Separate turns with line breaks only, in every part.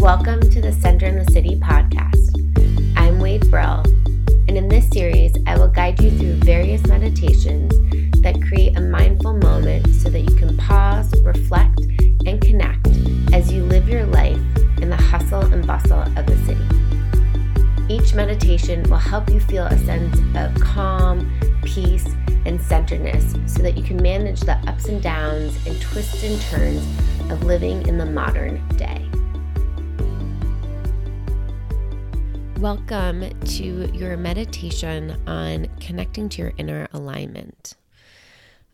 Welcome to the Center in the City podcast. I'm Wade Brill, and in this series, I will guide you through various meditations that create a mindful moment so that you can pause, reflect, and connect as you live your life in the hustle and bustle of the city. Each meditation will help you feel a sense of calm, peace, and centeredness so that you can manage the ups and downs and twists and turns of living in the modern day. Welcome to your meditation on connecting to your inner alignment.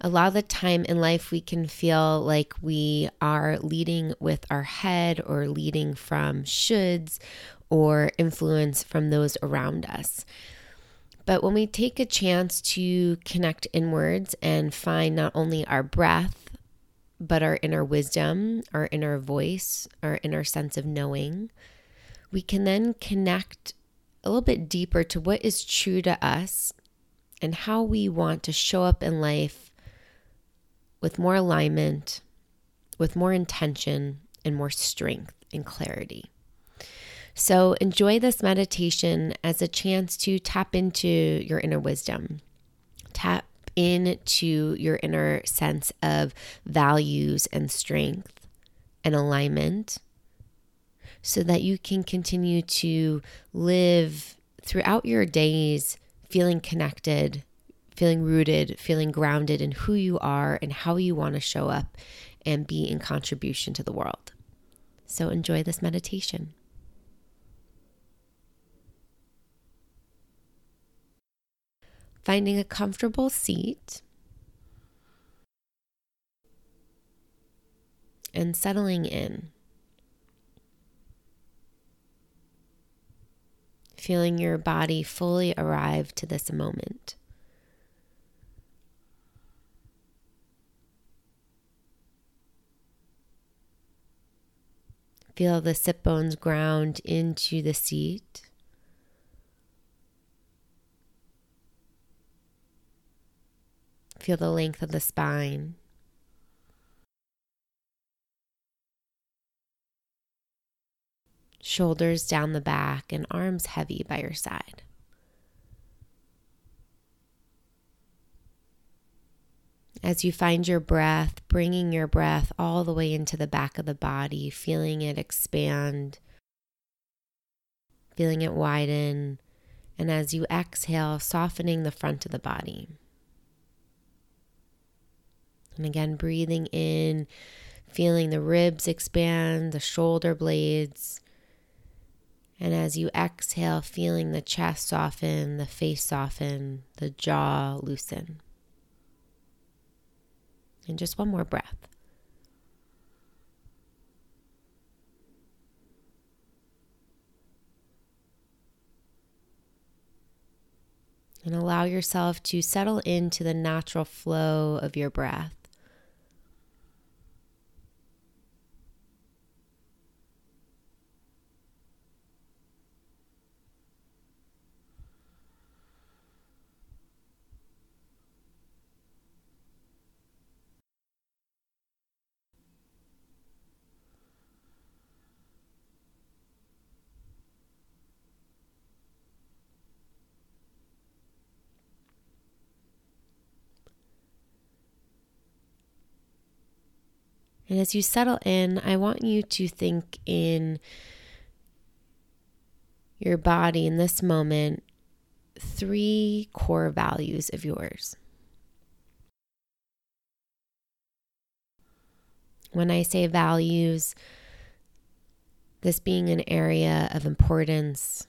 A lot of the time in life, we can feel like we are leading with our head or leading from shoulds or influence from those around us. But when we take a chance to connect inwards and find not only our breath, but our inner wisdom, our inner voice, our inner sense of knowing, we can then connect a little bit deeper to what is true to us and how we want to show up in life with more alignment, with more intention, and more strength and clarity. So, enjoy this meditation as a chance to tap into your inner wisdom, tap into your inner sense of values and strength and alignment so that you can continue to live throughout your days feeling connected, feeling rooted, feeling grounded in who you are and how you want to show up and be in contribution to the world. So enjoy this meditation. Finding a comfortable seat and settling in. Feeling your body fully arrive to this moment. Feel the sit bones ground into the seat. Feel the length of the spine. Shoulders down the back, and arms heavy by your side. As you find your breath, bringing your breath all the way into the back of the body, feeling it expand, feeling it widen, and as you exhale, softening the front of the body. And again, breathing in, feeling the ribs expand, the shoulder blades, and as you exhale, feeling the chest soften, the face soften, the jaw loosen. And just one more breath. And allow yourself to settle into the natural flow of your breath. And as you settle in, I want you to think in your body in this moment three core values of yours. When I say values, this being an area of importance,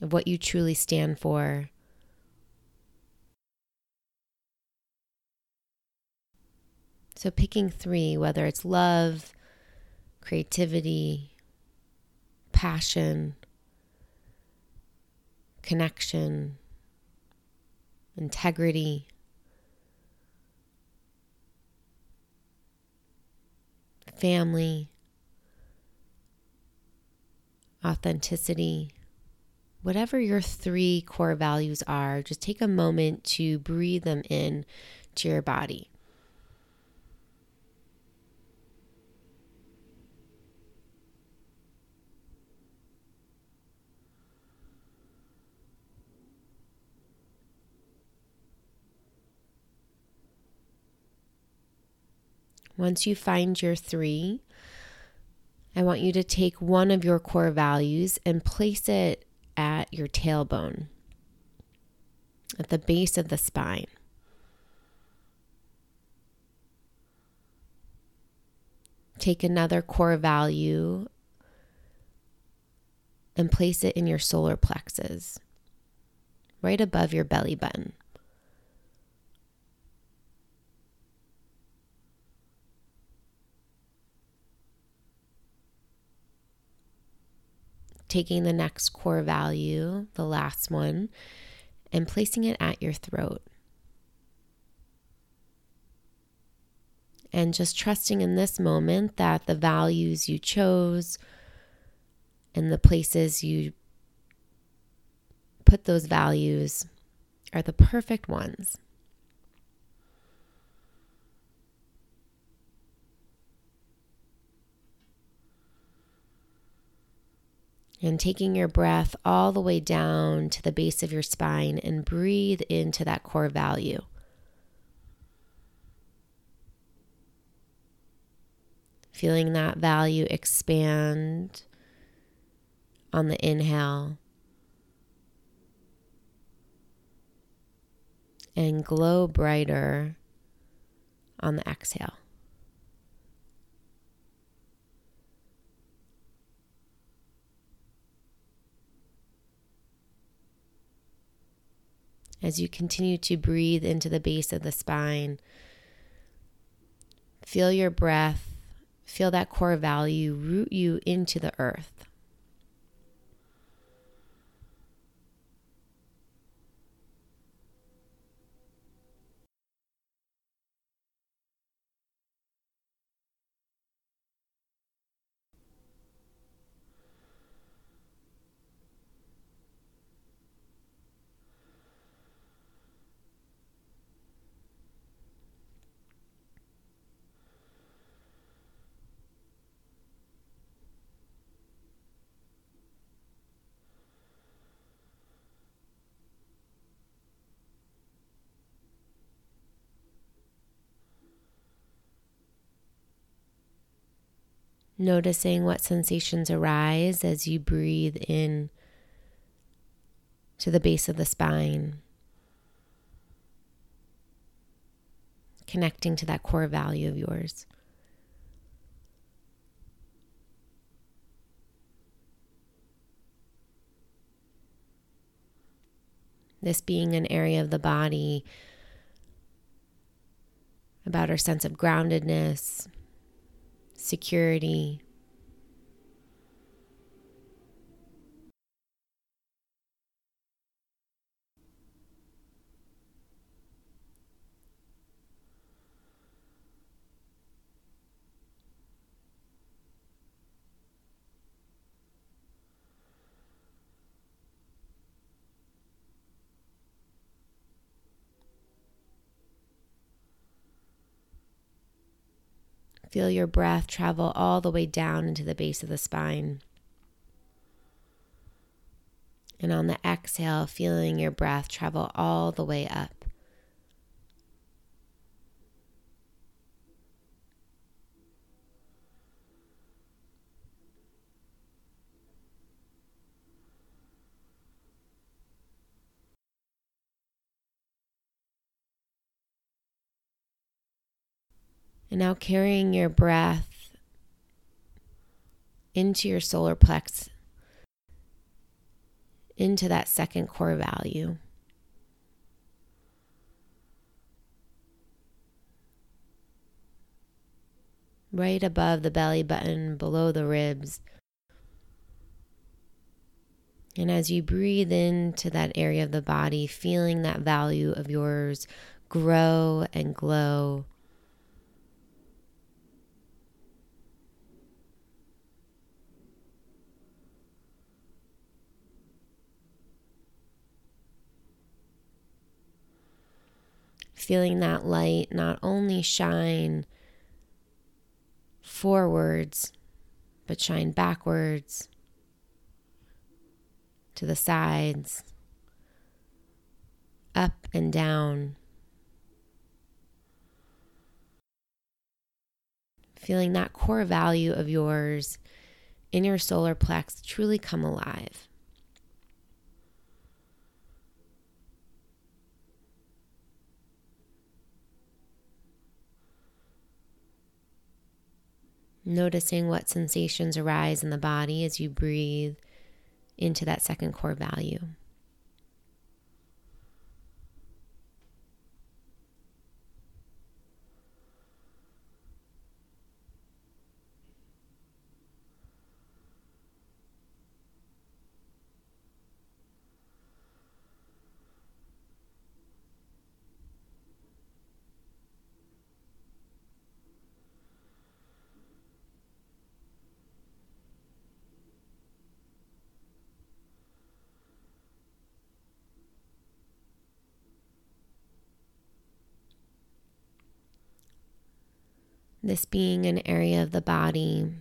of what you truly stand for, So, picking three, whether it's love, creativity, passion, connection, integrity, family, authenticity, whatever your three core values are, just take a moment to breathe them in to your body. Once you find your three, I want you to take one of your core values and place it at your tailbone, at the base of the spine. Take another core value and place it in your solar plexus, right above your belly button. Taking the next core value, the last one, and placing it at your throat. And just trusting in this moment that the values you chose and the places you put those values are the perfect ones. And taking your breath all the way down to the base of your spine and breathe into that core value. Feeling that value expand on the inhale and glow brighter on the exhale. As you continue to breathe into the base of the spine. Feel your breath, feel that core value root you into the earth. Noticing what sensations arise as you breathe in to the base of the spine, connecting to that core value of yours. This being an area of the body about our sense of groundedness, security. Feel your breath travel all the way down into the base of the spine. And on the exhale, feeling your breath travel all the way up. And now carrying your breath into your solar plex, into that second core value. Right above the belly button, below the ribs. And as you breathe into that area of the body, feeling that value of yours grow and glow feeling that light not only shine forwards, but shine backwards to the sides, up and down. feeling that core value of yours in your solar plex truly come alive. Noticing what sensations arise in the body as you breathe into that second core value. This being an area of the body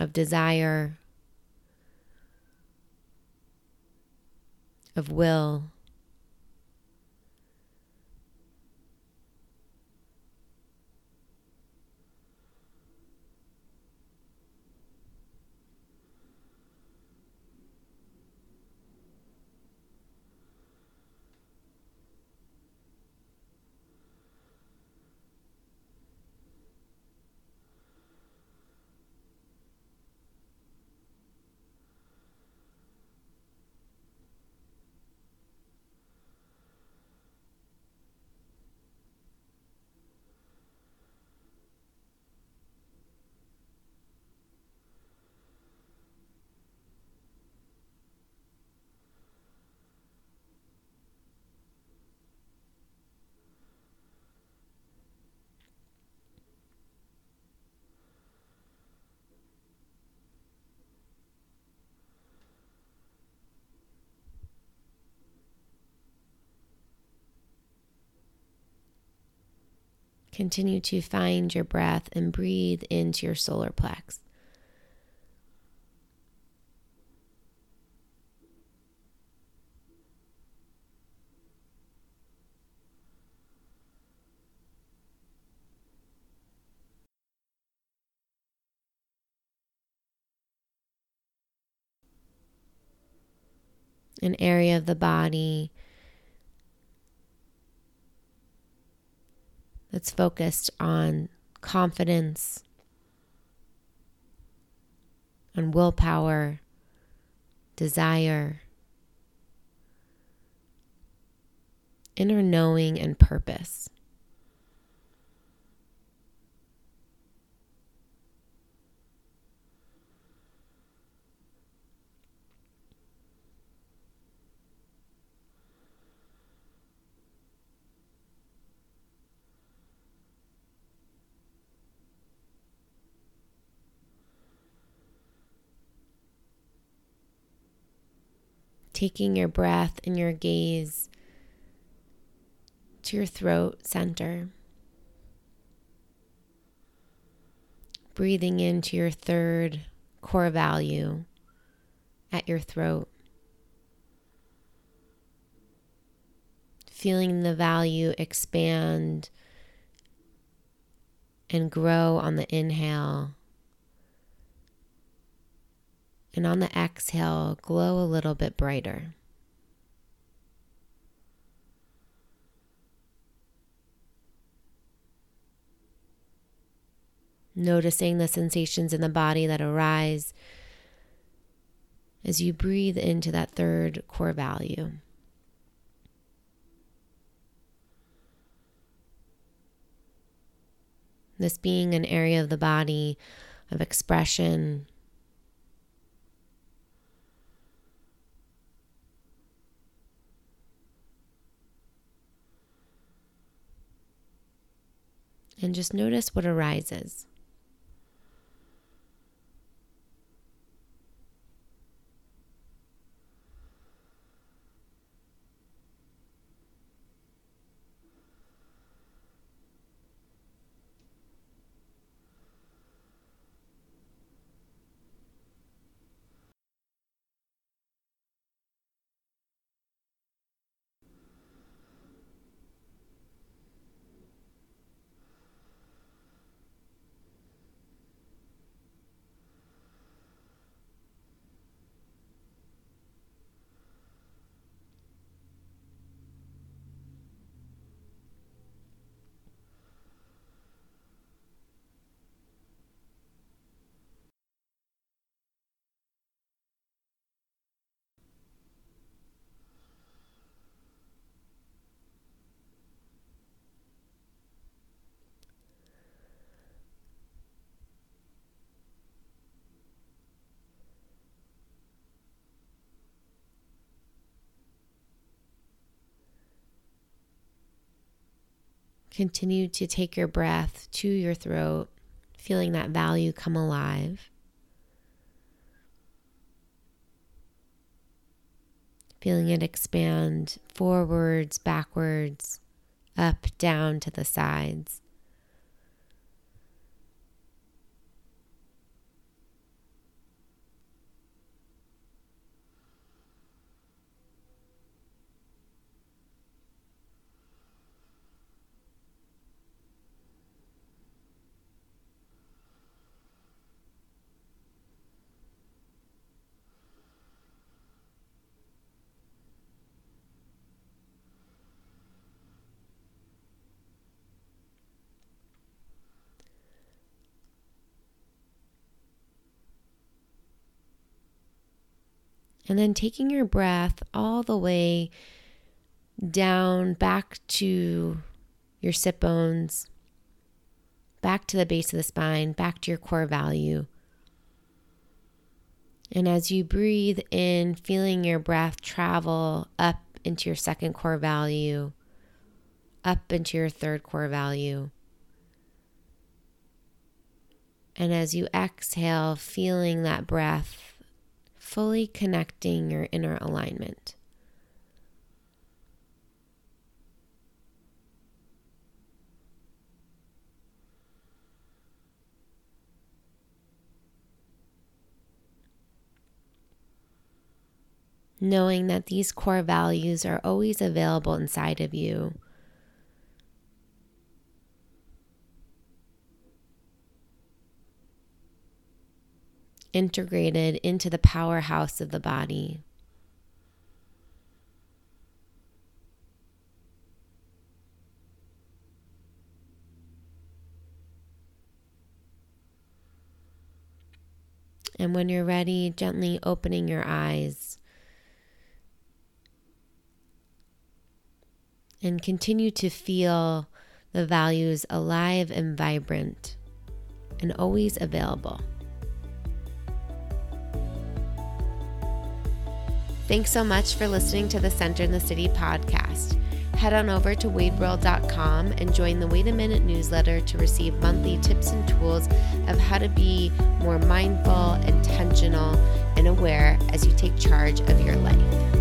of desire, of will. Continue to find your breath and breathe into your solar plex. An area of the body that's focused on confidence, on willpower, desire, inner knowing, and purpose. Taking your breath and your gaze to your throat center. Breathing into your third core value at your throat. Feeling the value expand and grow on the inhale and on the exhale, glow a little bit brighter. Noticing the sensations in the body that arise as you breathe into that third core value. This being an area of the body of expression, and just notice what arises. Continue to take your breath to your throat, feeling that value come alive. Feeling it expand forwards, backwards, up, down to the sides. And then taking your breath all the way down back to your sit bones, back to the base of the spine, back to your core value. And as you breathe in, feeling your breath travel up into your second core value, up into your third core value. And as you exhale, feeling that breath fully connecting your inner alignment. Knowing that these core values are always available inside of you integrated into the powerhouse of the body. And when you're ready, gently opening your eyes. And continue to feel the values alive and vibrant and always available. Thanks so much for listening to the Center in the City podcast. Head on over to wadeworld.com and join the Wait a Minute newsletter to receive monthly tips and tools of how to be more mindful, intentional, and aware as you take charge of your life.